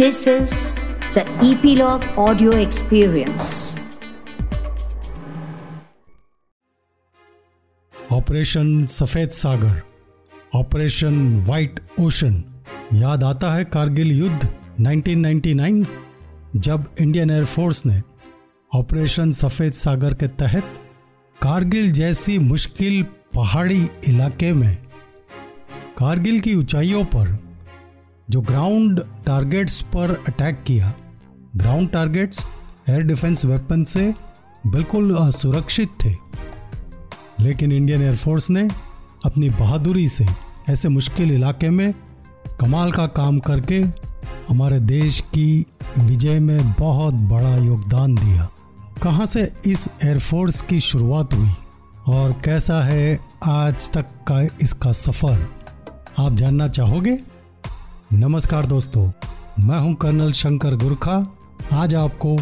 This is the Epilogue Audio Experience. Operation Safed Sagar operation white ocean याद आता है कारगिल युद्ध 1999 जब इंडियन एयरफोर्स ने ऑपरेशन सफ़ेद सागर के तहत कारगिल जैसी मुश्किल पहाड़ी इलाके में कारगिल की ऊंचाइयों पर जो ग्राउंड टारगेट्स पर अटैक किया। Ground targets air defence weapon से बिल्कुल सुरक्षित थे। लेकिन इंडियन एयरफोर्स ने अपनी बहादुरी से ऐसे मुश्किल इलाके में कमाल का काम करके हमारे देश की विजय में बहुत बड़ा योगदान दिया। कहाँ से इस एयरफोर्स की शुरुआत हुई और कैसा है आज तक का इसका सफ़र? आप जानना चाहोगे? नमस्कार दोस्तों, मैं हूँ कर्नल शंकर गुरखा। आज आपको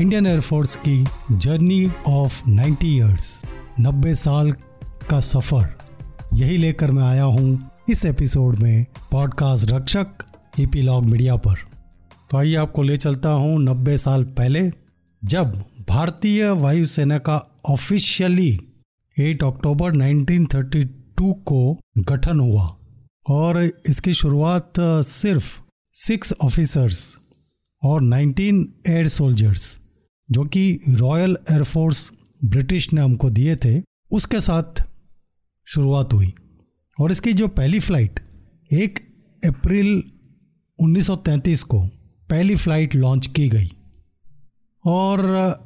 इंडियन एयरफोर्स की जर्नी ऑफ़ 90 इयर्स 90 साल का सफ़र। यही लेकर मैं आया हूँ इस एपिसोड में पॉडकास्ट रक्षक लॉग मीडिया पर। तो आइए आपको ले चलता हूँ 90 साल पहले, जब भारतीय वायुसेना का ऑफिशियली 8 अक्टूबर 1932 को गठन हुआ। और इसकी शुरुआत सिर्फ़ सिक्स ऑफिसर्स और 19 एयर सोल्जर्स जो कि रॉयल एयरफोर्स ब्रिटिश ने हमको दिए थे, उसके साथ शुरुआत हुई। और इसकी जो पहली फ़्लाइट एक अप्रैल 1933 को पहली फ़्लाइट लॉन्च की गई। और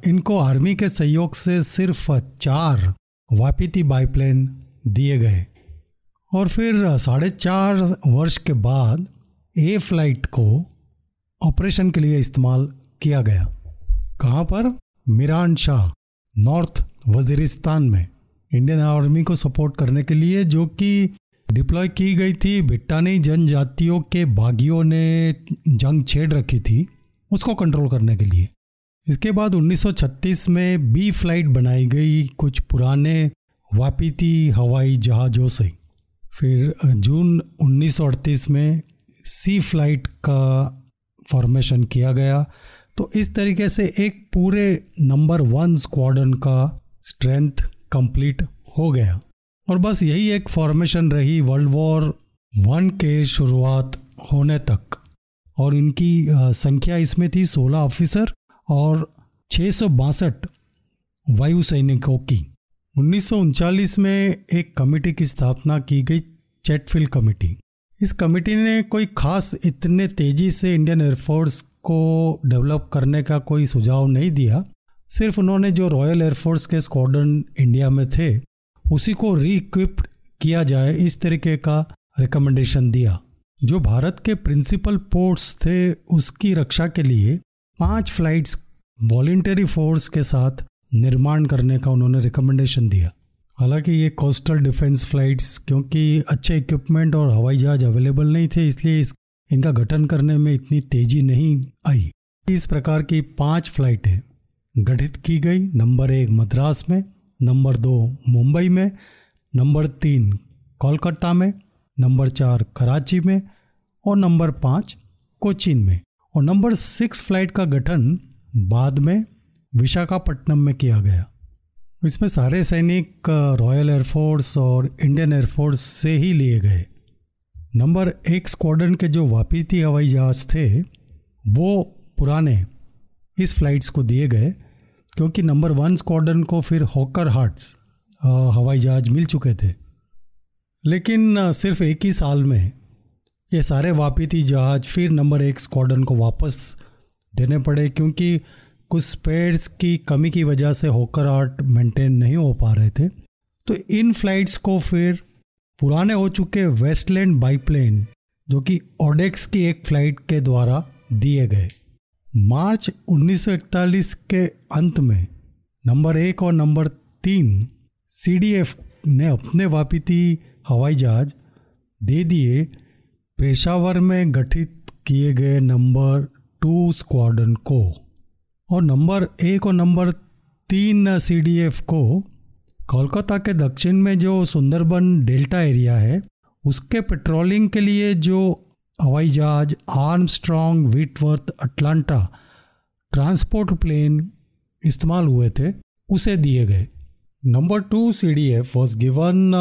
इनको आर्मी के सहयोग से सिर्फ़ चार वापीती बाईप्लेन दिए गए। और फिर साढ़े चार वर्ष के बाद ए फ़्लाइट को ऑपरेशन के लिए इस्तेमाल किया गया। कहाँ पर? मिरान शाह नॉर्थ वजीरिस्तान में। इंडियन आर्मी को सपोर्ट करने के लिए जो कि डिप्लॉय की गई थी भिट्टानी जनजातियों के बागियों ने जंग छेड़ रखी थी, उसको कंट्रोल करने के लिए। इसके बाद 1936 में बी फ़्लाइट बनाई गई कुछ पुराने वापीती हवाई जहाज़ों से। फिर जून 1938 में सी फ़्लाइट का फॉर्मेशन किया गया। तो इस तरीके से एक पूरे नंबर वन स्क्वाडन का स्ट्रेंथ कंप्लीट हो गया। और बस यही एक फॉर्मेशन रही वर्ल्ड वॉर वन के शुरुआत होने तक। और इनकी संख्या इसमें थी 16 ऑफिसर और छः सौ बासठ वायु सैनिकों की। उन्नीस में एक कमेटी की स्थापना की गई, चैटफील्ड कमेटी। इस कमेटी ने कोई खास इतने तेज़ी से इंडियन एयरफोर्स को डेवलप करने का कोई सुझाव नहीं दिया। सिर्फ़ उन्होंने जो रॉयल एयरफोर्स के स्क्वाड्रन इंडिया में थे, उसी को रीइक्विप्ड किया जाए, इस तरीके का रिकमेंडेशन दिया। जो भारत के प्रिंसिपल पोर्ट्स थे, उसकी रक्षा के लिए पाँच फ्लाइट्स वॉलेंटरी फोर्स के साथ निर्माण करने का उन्होंने रिकमेंडेशन दिया। हालाँकि ये कोस्टल डिफेंस फ्लाइट्स क्योंकि अच्छे इक्विपमेंट और हवाई जहाज़ अवेलेबल नहीं थे, इसलिए इस, इनका गठन करने में इतनी तेज़ी नहीं आई। इस प्रकार की पाँच फ्लाइटें गठित की गई, नंबर एक मद्रास में, नंबर दो मुंबई में, नंबर तीन कोलकाता में, नंबर चार कराची में और नंबर पाँच कोचीन में। और नंबर सिक्स फ़्लाइट का गठन बाद में विशाखापट्टनम में किया गया। इसमें सारे सैनिक रॉयल एयरफोर्स और इंडियन एयरफोर्स से ही लिए गए। नंबर एक स्क्वाड्रन के जो वापीती हवाई जहाज़ थे, वो पुराने इस फ्लाइट्स को दिए गए, क्योंकि नंबर वन स्क्वाड्रन को फिर हॉकर हार्ट्स हवाई जहाज़ मिल चुके थे। लेकिन सिर्फ़ एक ही साल में ये सारे वापीती जहाज़ फिर नंबर एक स्क्वाड्रन को वापस देने पड़े, क्योंकि कुछ स्पेयर्स की कमी की वजह से होकर आर्ट मेंटेन नहीं हो पा रहे थे। तो इन फ्लाइट्स को फिर पुराने हो चुके वेस्टलैंड बाईप्लेन जो कि ओडेक्स की एक फ़्लाइट के द्वारा दिए गए। मार्च 1941 के अंत में नंबर एक और नंबर तीन सीडीएफ ने अपने वापिती हवाई जहाज़ दे दिए, पेशावर में गठित किए गए नंबर टू स्क्वाडन को। और नंबर एक और नंबर तीन CDF को कोलकाता के दक्षिण में जो सुंदरबन डेल्टा एरिया है, उसके पेट्रोलिंग के लिए जो हवाई जहाज़ Armstrong Whitworth Atlanta transport plane इस्तेमाल हुए थे, उसे दिए गए। Number two C D F was given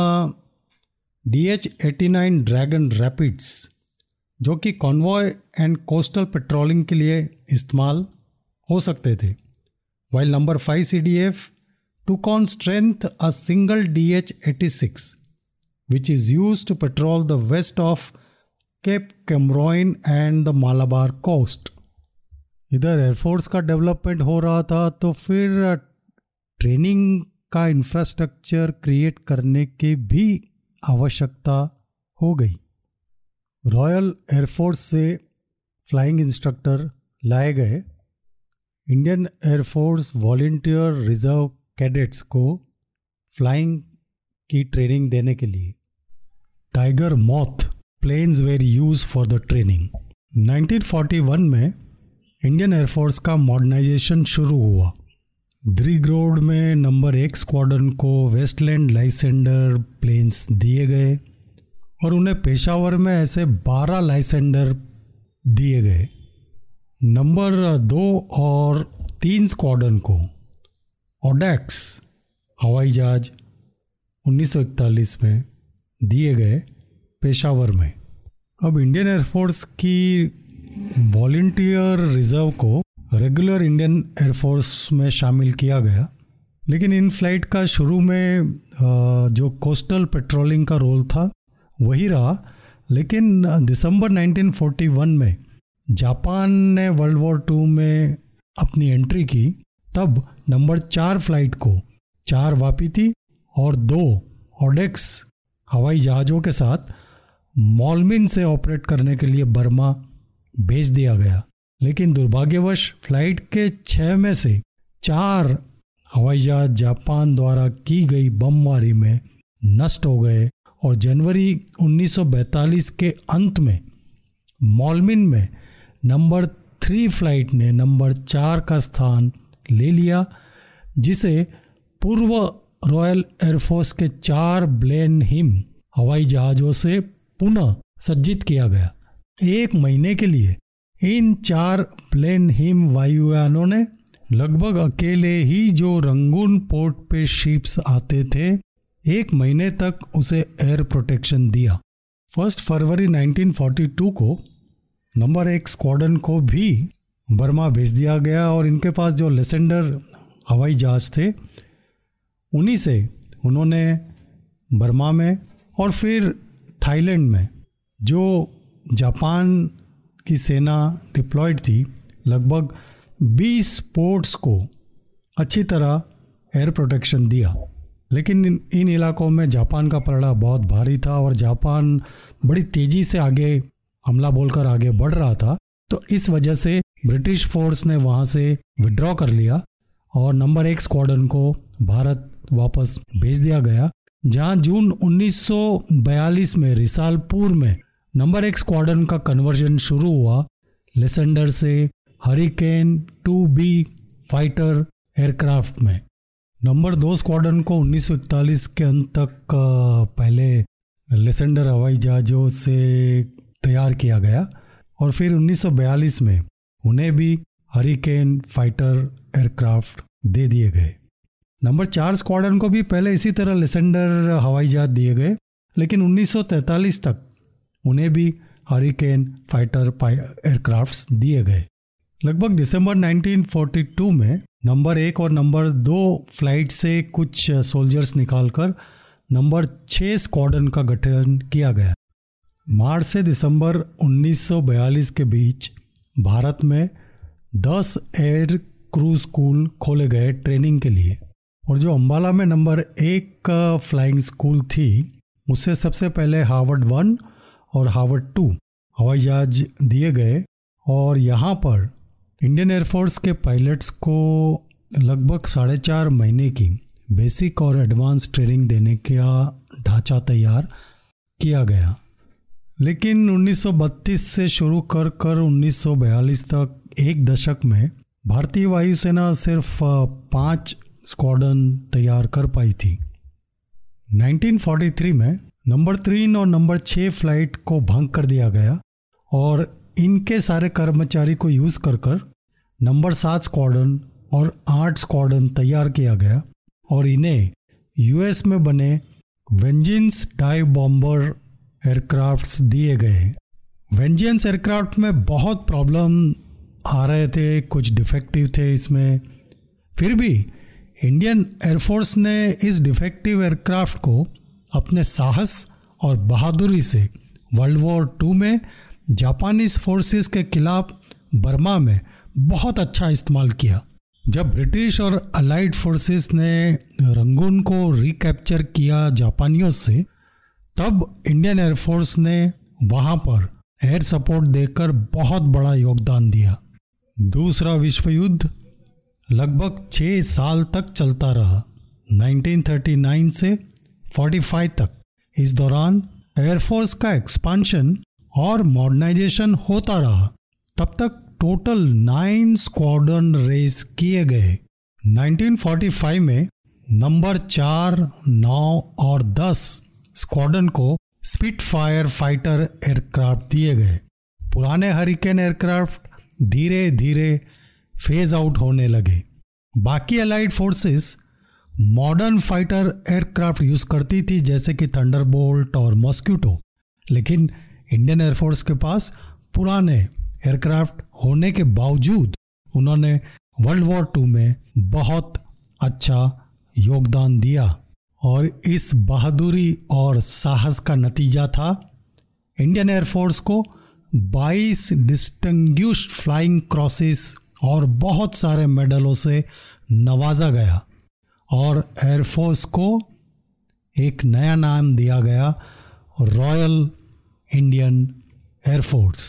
D H eighty nine dragon rapides जो कि कॉन्वॉय एंड कोस्टल पेट्रोलिंग के लिए इस्तेमाल हो सकते थे। While number five C D F took on strength a single DH 86, which is used to patrol the west of Cape Cameroon and the Malabar coast इधर air force का development हो रहा था तो फिर ट्रेनिंग का इंफ्रास्ट्रक्चर क्रिएट करने की भी आवश्यकता हो गई। रॉयल एयरफोर्स से फ्लाइंग इंस्ट्रक्टर लाए गए। Indian air force volunteer reserve cadets को फ्लाइंग की ट्रेनिंग देने के लिए tiger moth planes were used for the training 1941 में इंडियन एयरफोर्स का मॉडर्नाइजेशन शुरू हुआ। द्रिग रोड में नंबर एक स्क्वाडन को वेस्टलैंड लाइसेंडर प्लेन्स दिए गए और उन्हें पेशावर में ऐसे 12 लाइसेंडर दिए गए। नंबर दो और तीन स्क्वाडन को ओडेक्स हवाई जहाज़ 1941 में दिए गए पेशावर में। अब इंडियन एयरफोर्स की वॉल्टियर रिज़र्व को रेगुलर इंडियन एयरफोर्स में शामिल किया गया। लेकिन इन फ़्लाइट का शुरू में जो कोस्टल पेट्रोलिंग का रोल था, वही रहा। लेकिन दिसंबर 1941 में जापान ने वर्ल्ड वॉर टू में अपनी एंट्री की, तब नंबर चार फ़्लाइट को चार वापी थी और दो ऑडेक्स हवाई जहाज़ों के साथ मॉलमिन से ऑपरेट करने के लिए बर्मा भेज दिया गया। लेकिन दुर्भाग्यवश फ़्लाइट के छः में से चार हवाई जहाज़ जापान द्वारा की गई बमबारी में नष्ट हो गए और जनवरी 1942 के अंत में मॉलमिन में नंबर थ्री फ़्लाइट ने नंबर चार का स्थान ले लिया, जिसे पूर्व रॉयल एयरफोर्स के चार ब्लेन हिम हवाई जहाज़ों से पुनः सज्जित किया गया। एक महीने के लिए इन चार प्लेन हिम वायुयानों ने लगभग अकेले ही जो रंगून पोर्ट पे शिप्स आते थे, एक महीने तक उसे एयर प्रोटेक्शन दिया। फ़र्स्ट फरवरी 1942 को नंबर एक स्क्वाडन को भी बर्मा भेज दिया गया और इनके पास जो लेसेंडर हवाई जहाज़ थे उन्हीं से उन्होंने बर्मा में और फिर थाईलैंड में जो जापान की सेना डिप्लॉयड थी लगभग 20 पोर्ट्स को अच्छी तरह एयर प्रोटेक्शन दिया। लेकिन इन, इन इलाकों में जापान का पलड़ा बहुत भारी था और जापान बड़ी तेज़ी से आगे हमला बोलकर आगे बढ़ रहा था तो इस वजह से ब्रिटिश फोर्स ने वहाँ से विड्रॉ कर लिया और नंबर एक स्क्वाडन को भारत वापस भेज दिया गया, जहाँ जून 1942 में रिसालपुर में नंबर एक स्क्वाडन का कन्वर्जन शुरू हुआ। लेसेंडर से hurricane two B fighter aircraft में। नंबर दो स्क्वाडन को 1941 के अंत तक पहले लेसेंडर हवाई जहाज़ों से तैयार किया गया और फिर 1942 में उन्हें भी हरिकेन फाइटर एयरक्राफ्ट दे दिए गए। नंबर चार स्क्वाडन को भी पहले इसी तरह लेसेंडर हवाई जहाज़ दिए गए, लेकिन 1943 तक उन्हें भी हरिकेन फाइटर एयरक्राफ्ट्स दिए गए। लगभग दिसंबर 1942 में नंबर एक और नंबर दो फ़्लाइट से कुछ सोल्जर्स निकालकर नंबर छः स्क्वाडन का गठन किया गया। मार्च से दिसंबर 1942 के बीच भारत में 10 एयर क्रूज स्कूल खोले गए ट्रेनिंग के लिए। और जो अम्बाला में नंबर एक का फ्लाइंग स्कूल थी उससे सबसे पहले हार्वर्ड वन और हार्वर्ड टू हवाई जहाज़ दिए गए और यहाँ पर इंडियन एयरफोर्स के पायलट्स को लगभग साढ़े चार महीने की बेसिक और एडवांस ट्रेनिंग देने का ढांचा तैयार किया गया। लेकिन 1932 से शुरू कर कर 1942 तक एक दशक में भारतीय वायुसेना सिर्फ़ पाँच स्क्वाडन तैयार कर पाई थी। 1943 में नंबर तीन और नंबर छः फ़्लाइट को भंग कर दिया गया और इनके सारे कर्मचारी को यूज़ कर कर नंबर सात स्क्वाडन और आठ स्क्वाडन तैयार किया गया और इन्हें यूएस में बने वेंजिंस डाइव बॉम्बर एयरक्राफ्ट्स दिए गए वेंजियंस एयरक्राफ्ट में बहुत प्रॉब्लम आ रहे थे, कुछ डिफेक्टिव थे इसमें। फिर भी इंडियन एयरफोर्स ने इस डिफेक्टिव एयरक्राफ्ट को अपने साहस और बहादुरी से वर्ल्ड वॉर टू में जापानीज फोर्सेस के खिलाफ बर्मा में बहुत अच्छा इस्तेमाल किया। जब ब्रिटिश और अलाइड फोर्सेस ने रंगून को रिकैप्चर किया जापानियों से तब इंडियन एयरफोर्स ने वहाँ पर एयर सपोर्ट देकर बहुत बड़ा योगदान दिया। दूसरा विश्व युद्ध लगभग छः साल तक चलता रहा। 1939 से 45 तक। इस दौरान एयरफोर्स का एक्सपांशन और मॉडर्नाइजेशन होता रहा। तब तक टोटल नाइन स्क्वाड्रन रेस किए गए। 1945 में नंबर चार, नौ और दस स्क्वाड्रन को स्पिट फायर फाइटर एयरक्राफ्ट दिए गए। पुराने हरिकेन एयरक्राफ्ट धीरे धीरे फ़ेज़ आउट होने लगे। बाकी allied forces modern fighter aircraft use करती थी, जैसे कि थंडरबोल्ट और मॉस्क्यूटो लेकिन इंडियन एयरफोर्स के पास पुराने एयरक्राफ्ट होने के बावजूद उन्होंने वर्ल्ड वॉर टू में बहुत अच्छा योगदान दिया। और इस बहादुरी और साहस का नतीजा था। इंडियन एयरफोर्स को 22 डिस्टिंग्विश्ड फ्लाइंग क्रॉसेस और बहुत सारे मेडलों से नवाजा गया और एयरफोर्स को एक नया नाम दिया गया, royal Indian air force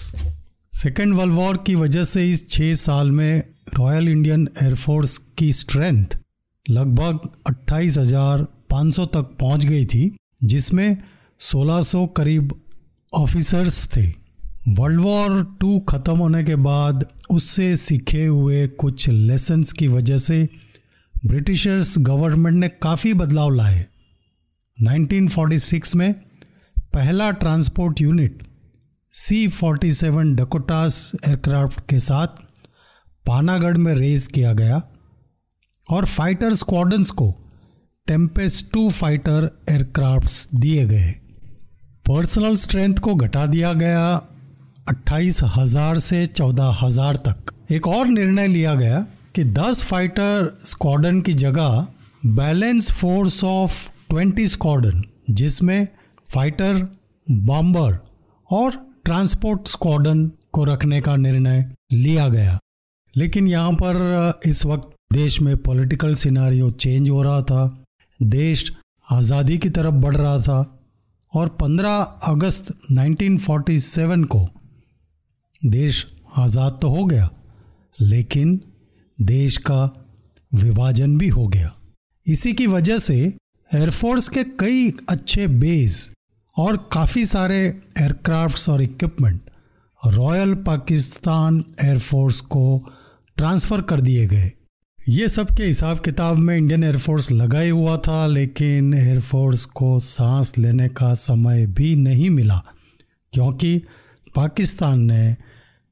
second world war की वजह से इस छः साल में रॉयल इंडियन एयरफोर्स की स्ट्रेंथ लगभग अट्ठाईस हज़ार पाँच सौ तक पहुँच गई थी, जिसमें 1600 करीब ऑफिसर्स थे। वर्ल्ड वॉर टू ख़त्म होने के बाद उससे सीखे हुए कुछ लेसन्स की वजह से ब्रिटिशर्स गवर्नमेंट ने काफ़ी बदलाव लाए। 1946 में पहला transport unit C forty seven Dakotas aircraft के साथ पानागढ़ में रेस किया गया और फाइटर स्क्वाडन्स को टेम्पेस टू फाइटर एयरक्राफ्ट्स दिए गए। पर्सनल स्ट्रेंथ को घटा दिया गया अट्ठाईस हज़ार से चौदह हज़ार तक। एक और निर्णय लिया गया कि 10 फाइटर स्क्वाडन की जगह बैलेंस फोर्स ऑफ़ 20 स्क्वाडन जिसमें फाइटर बॉम्बर और ट्रांसपोर्ट स्क्वाडन को रखने का निर्णय लिया गया। लेकिन यहाँ पर इस वक्त देश में पॉलिटिकल सिनारियो चेंज हो रहा था। देश आज़ादी की तरफ़ बढ़ रहा था और 15 अगस्त 1947 को देश आज़ाद तो हो गया, लेकिन देश का विभाजन भी हो गया। इसी की वजह से एयरफोर्स के कई अच्छे बेस और काफ़ी सारे एयरक्राफ्ट्स और equipment royal Pakistan air force को ट्रांसफ़र कर दिए गए। ये सब के हिसाब किताब में इंडियन एयरफोर्स लगा ही हुआ था, लेकिन एयरफोर्स को सांस लेने का समय भी नहीं मिला, क्योंकि पाकिस्तान ने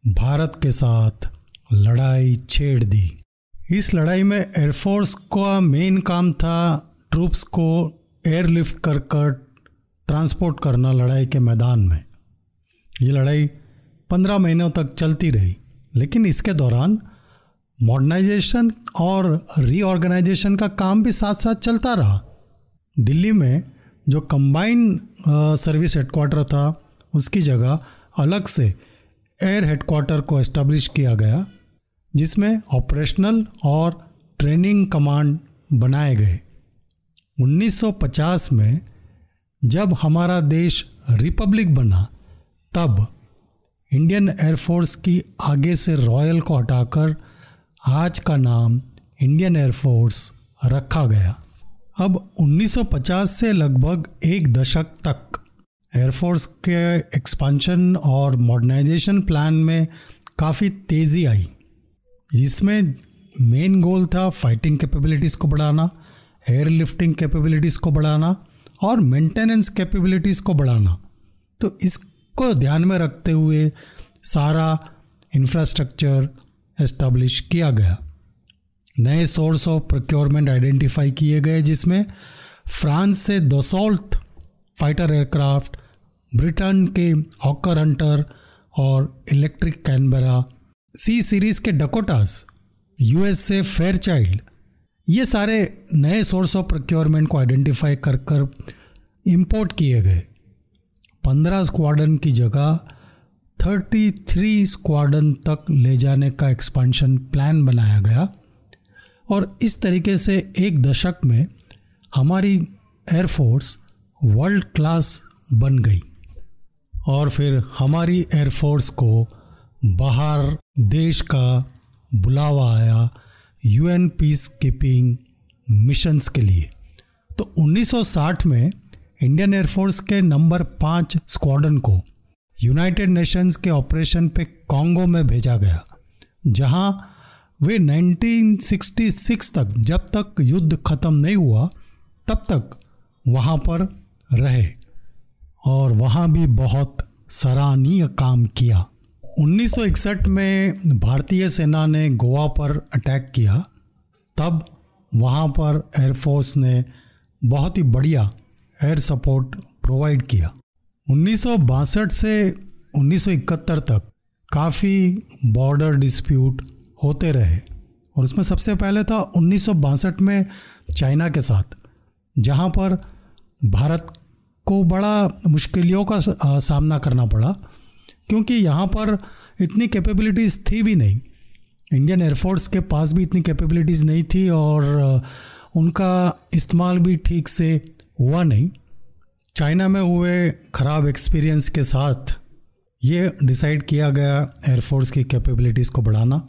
भारत के साथ लड़ाई छेड़ दी। इस लड़ाई में एयरफोर्स का मेन काम था ट्रूप्स को एयरलिफ्ट कर कर ट्रांसपोर्ट करना लड़ाई के मैदान में। ये लड़ाई पंद्रह महीनों तक चलती रही, लेकिन इसके दौरान मॉडर्नाइजेशन और रीऑर्गेनाइजेशन का काम भी साथ साथ चलता रहा। दिल्ली में जो कंबाइन सर्विस हेडक्वार्टर था, उसकी जगह अलग से एयर हेडक्वार्टर को एस्टेब्लिश किया गया, जिसमें ऑपरेशनल और ट्रेनिंग कमांड बनाए गए। 1950 में जब हमारा देश रिपब्लिक बना, तब इंडियन एयरफोर्स की आगे से रॉयल को हटाकर आज का नाम इंडियन एयरफोर्स रखा गया। अब 1950 से लगभग एक दशक तक एयरफोर्स के एक्सपांशन और मॉडर्नाइजेशन प्लान में काफ़ी तेज़ी आई, जिसमें मेन गोल था फाइटिंग कैपेबिलिटीज़ को बढ़ाना एयर लिफ्टिंग कैपेबिलिटीज़ को बढ़ाना और मेंटेनेंस कैपेबिलिटीज़ को बढ़ाना। तो इसको ध्यान में रखते हुए सारा इंफ्रास्ट्रक्चर एस्टेब्लिश किया गया। नए सोर्स ऑफ़ प्रोक्योरमेंट आइडेंटिफाई किए गए, जिसमें फ्रांस से दोसोल्ट फाइटर एयरक्राफ्ट, ब्रिटेन के हॉकर हंटर और इलेक्ट्रिक कैनबरा, सी सीरीज़ के डकोटास, यूएस से फेयर चाइल्ड ये सारे नए सोर्स ऑफ़ प्रोक्योरमेंट को आइडेंटिफाई कर कर इम्पोर्ट किए गए। पंद्रह स्क्वाडन की जगह थर्टी थ्री स्क्वाडन तक ले जाने का एक्सपांशन प्लान बनाया गया और इस तरीके से एक दशक में हमारी एयरफोर्स वर्ल्ड क्लास बन गई और फिर हमारी एयरफोर्स को बाहर देश का बुलावा आया यूएन पीस कीपिंग मिशंस के लिए। तो 1960 में इंडियन एयरफोर्स के नंबर पाँच स्क्वाडन को यूनाइटेड नेशंस के ऑपरेशन पे कांगो में भेजा गया, जहाँ वे 1966 तक, जब तक युद्ध खत्म नहीं हुआ, तब तक वहाँ पर रहे और वहाँ भी बहुत सराहनीय काम किया। 1961 में भारतीय सेना ने गोवा पर अटैक किया, तब वहाँ पर एयरफोर्स ने बहुत ही बढ़िया एयर सपोर्ट प्रोवाइड किया। उन्नीस सौ बासठ से 1971 तक काफ़ी बॉर्डर डिस्प्यूट होते रहे। और उसमें सबसे पहले था उन्नीस सौ बासठ में चाइना के साथ, जहाँ पर भारत को बड़ा मुश्किलों का सामना करना पड़ा, क्योंकि यहाँ पर इतनी कैपेबिलिटीज़ थी भी नहीं। इंडियन एयरफोर्स के पास भी इतनी कैपेबिलिटीज़ नहीं थी और उनका इस्तेमाल भी ठीक से हुआ नहीं। चाइना में हुए ख़राब एक्सपीरियंस के साथ ये डिसाइड किया गया एयरफोर्स की कैपेबिलिटीज़ को बढ़ाना,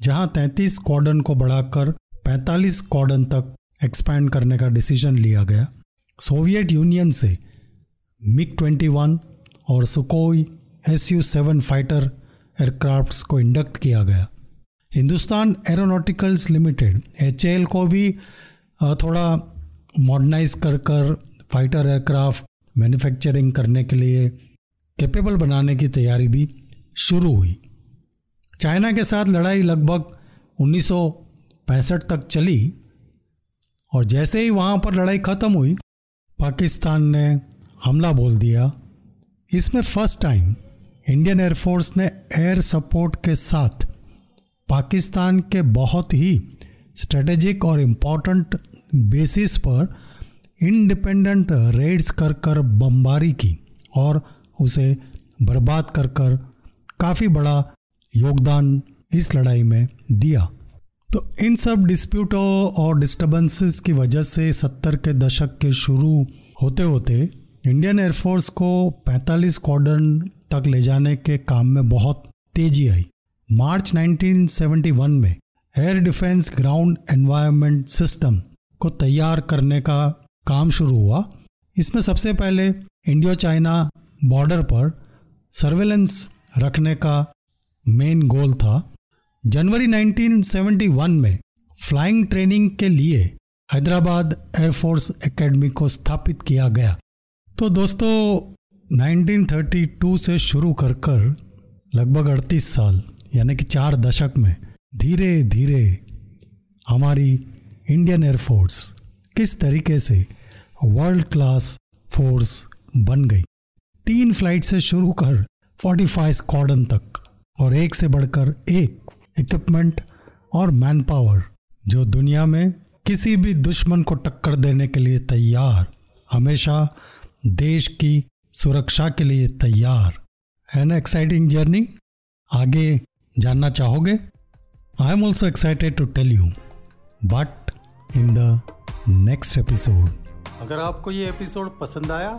जहाँ 33 कॉर्डन को बढ़ाकर 45 कॉर्डन तक एक्सपैंड करने का डिसीज़न लिया गया। सोवियत यूनियन से मिग 21 और Sukhoi S U seven fighter aircrafts को इंडक्ट किया गया। हिंदुस्तान एरोनॉटिकल्स लिमिटेड एच को भी थोड़ा मॉडर्नाइज कर कर फाइटर एयरक्राफ्ट मैन्युफैक्चरिंग करने के लिए कैपेबल बनाने की तैयारी भी शुरू हुई। चाइना के साथ लड़ाई लगभग 1965 तक चली और जैसे ही वहाँ पर लड़ाई ख़त्म हुई, पाकिस्तान ने हमला बोल दिया। इसमें first time Indian air force ने एयर सपोर्ट के साथ पाकिस्तान के बहुत ही स्ट्रेटेजिक और इंपॉर्टेंट बेसिस पर इंडिपेंडेंट रेड्स कर कर बमबारी की और उसे बर्बाद कर कर काफ़ी बड़ा योगदान इस लड़ाई में दिया। तो इन सब डिस्प्यूटों और डिस्टर्बेंसेस की वजह से सत्तर के दशक के शुरू होते होते इंडियन एयरफोर्स को 45 कॉर्डन तक ले जाने के काम में बहुत तेज़ी आई। मार्च 1971 में air defence ground environment system को तैयार करने का काम शुरू हुआ। इसमें सबसे पहले इंडियो चाइना बॉर्डर पर सर्वेलेंस रखने का मेन गोल था। जनवरी 1971 में फ्लाइंग ट्रेनिंग के लिए हैदराबाद एयरफोर्स एकेडमी को स्थापित किया गया। तो दोस्तों 1932 से शुरू कर कर लगभग 38 साल, यानी कि चार दशक में धीरे धीरे हमारी इंडियन एयरफोर्स किस तरीके से वर्ल्ड क्लास फोर्स बन गई। तीन फ़्लाइट से शुरू कर 45 स्क्वाडन तक और एक से बढ़कर एक इक्विपमेंट और मैन पावर जो दुनिया में किसी भी दुश्मन को टक्कर देने के लिए तैयार, हमेशा देश की सुरक्षा के लिए तैयार। है ना एक्साइटिंग जर्नी आगे जानना चाहोगे? I am also excited to tell you but in the next episode अगर आपको ये एपिसोड पसंद आया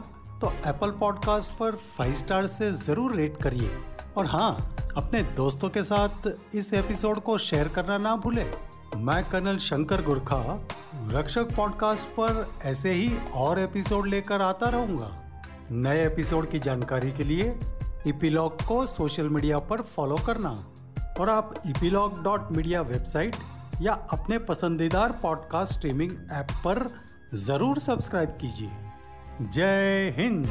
तो एप्पल पॉडकास्ट पर फाइव स्टार से ज़रूर रेट करिए। और हाँ अपने दोस्तों के साथ इस एपिसोड को शेयर करना ना भूलें। मैं कर्नल शंकर गुरखा, रक्षक पॉडकास्ट पर ऐसे ही और एपिसोड लेकर आता रहूँगा। नए एपिसोड की जानकारी के लिए इपीलॉग को सोशल मीडिया पर फॉलो करना। और आप इपीलॉग डॉट मीडिया वेबसाइट या अपने पसंदीदार पॉडकास्ट स्ट्रीमिंग ऐप पर ज़रूर सब्सक्राइब कीजिए। जय हिंद।